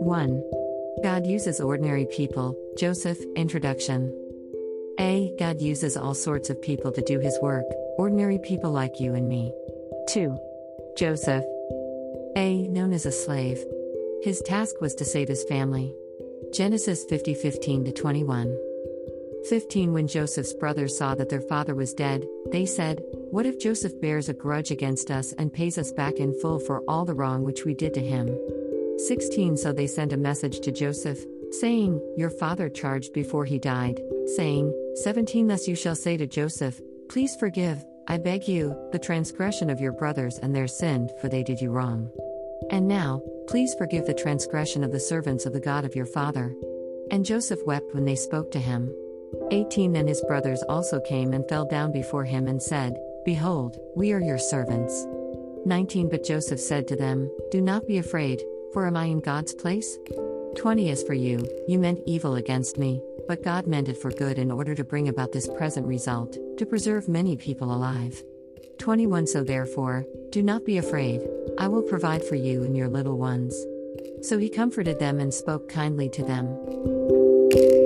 1. God uses ordinary people. Joseph, Introduction. A. God uses all sorts of people to do his work, ordinary people like you and me. 2. Joseph. A. Known as a slave. His task was to save his family. Genesis 50 15 21. 15 When Joseph's brothers saw that their father was dead, they said, What if Joseph bears a grudge against us and pays us back in full for all the wrong which we did to him? 16 So they sent a message to Joseph, saying, Your father charged before he died, saying, 17 Thus you shall say to Joseph, Please forgive, I beg you, the transgression of your brothers and their sin, for they did you wrong. And now, please forgive the transgression of the servants of the God of your father. And Joseph wept when they spoke to him. 18 Then his brothers also came and fell down before him and said, Behold, we are your servants. 19 But Joseph said to them, Do not be afraid, for am I in God's place? 20 As for you, you meant evil against me, but God meant it for good in order to bring about this present result, to preserve many people alive. 21 So therefore, do not be afraid, I will provide for you and your little ones. So he comforted them and spoke kindly to them.